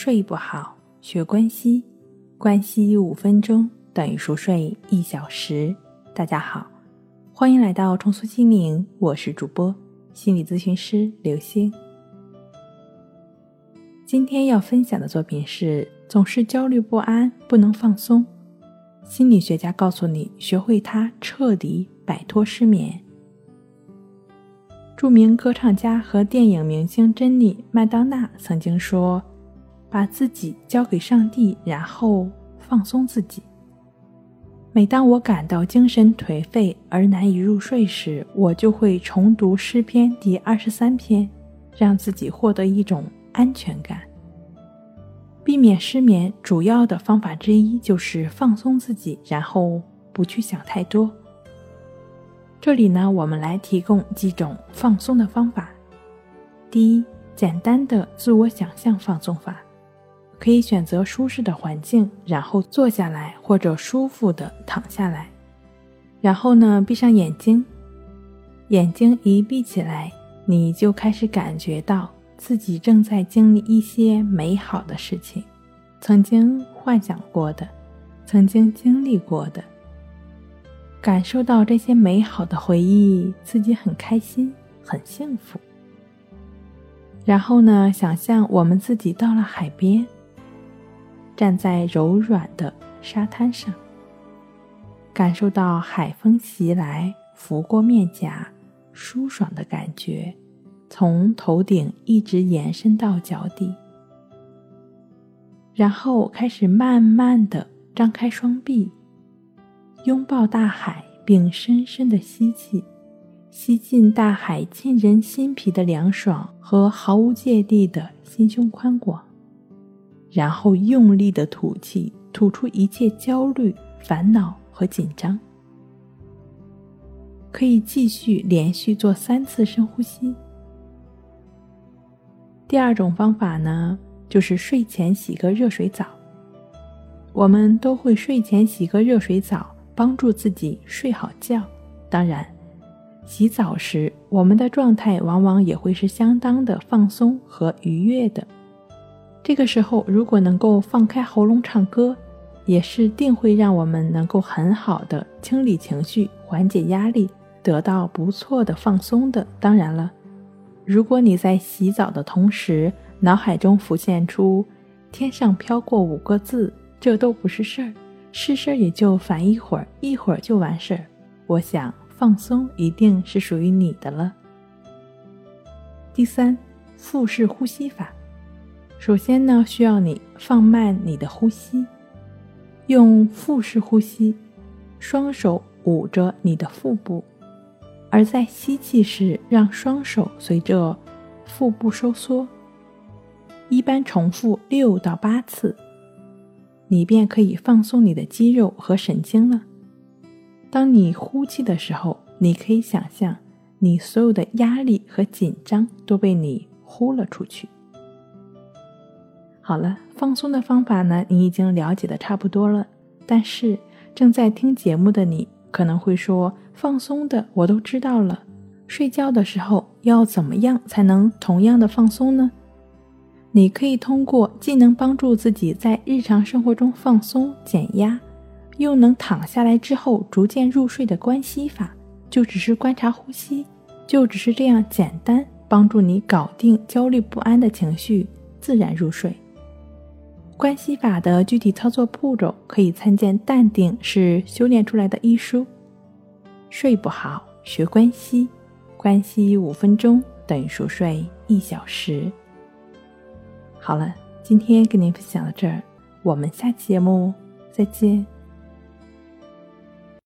睡不好，学关西，关西五分钟等于熟睡一小时。大家好，欢迎来到重塑心灵，我是主播心理咨询师刘星。今天要分享的作品是：总是焦虑不安，不能放松。心理学家告诉你，学会它，彻底摆脱失眠。著名歌唱家和电影明星珍妮·麦当娜曾经说：“把自己交给上帝，然后放松自己。”每当我感到精神颓废而难以入睡时，我就会重读诗篇第二十三篇，让自己获得一种安全感。避免失眠主要的方法之一就是放松自己，然后不去想太多。这里呢，我们来提供几种放松的方法。第一，简单的自我想象放松法，可以选择舒适的环境，然后坐下来或者舒服的躺下来，然后呢，闭上眼睛。眼睛一闭起来，你就开始感觉到自己正在经历一些美好的事情，曾经幻想过的，曾经经历过的。感受到这些美好的回忆，自己很开心，很幸福。然后呢，想象我们自己到了海边，站在柔软的沙滩上，感受到海风袭来，拂过面颊，舒爽的感觉，从头顶一直延伸到脚底。然后开始慢慢的张开双臂。拥抱大海，并深深的吸气，吸进大海沁人心脾的凉爽和毫无芥蒂的心胸宽广，然后用力的吐气，吐出一切焦虑、烦恼和紧张。可以继续连续做三次深呼吸。第二种方法呢，就是睡前洗个热水澡。我们都会睡前洗个热水澡。帮助自己睡好觉。当然，洗澡时我们的状态往往也会是相当的放松和愉悦的。这个时候，如果能够放开喉咙唱歌，也是定会让我们能够很好的清理情绪、缓解压力，得到不错的放松的。当然了，如果你在洗澡的同时，脑海中浮现出“天上飘过五个字”，这都不是事儿。事儿也就烦一会儿，一会儿就完事儿。我想放松一定是属于你的了。第三，腹式呼吸法。首先呢，需要你放慢你的呼吸，用腹式呼吸，双手捂着你的腹部，而在吸气时，让双手随着腹部收缩，一般重复六到八次。你便可以放松你的肌肉和神经了。当你呼气的时候，你可以想象你所有的压力和紧张都被你呼了出去。好了，放松的方法呢，你已经了解的差不多了。但是正在听节目的你可能会说：“放松的我都知道了，睡觉的时候要怎么样才能同样的放松呢？”你可以通过既能帮助自己在日常生活中放松减压，又能躺下来之后逐渐入睡的关系法，就只是观察呼吸，就只是这样简单，帮助你搞定焦虑不安的情绪，自然入睡。关系法的具体操作步骤可以参见《淡定是修炼出来的》医书。睡不好学关系，关系五分钟等于熟睡一小时。好了，今天跟您分享到这儿，我们下期节目再见。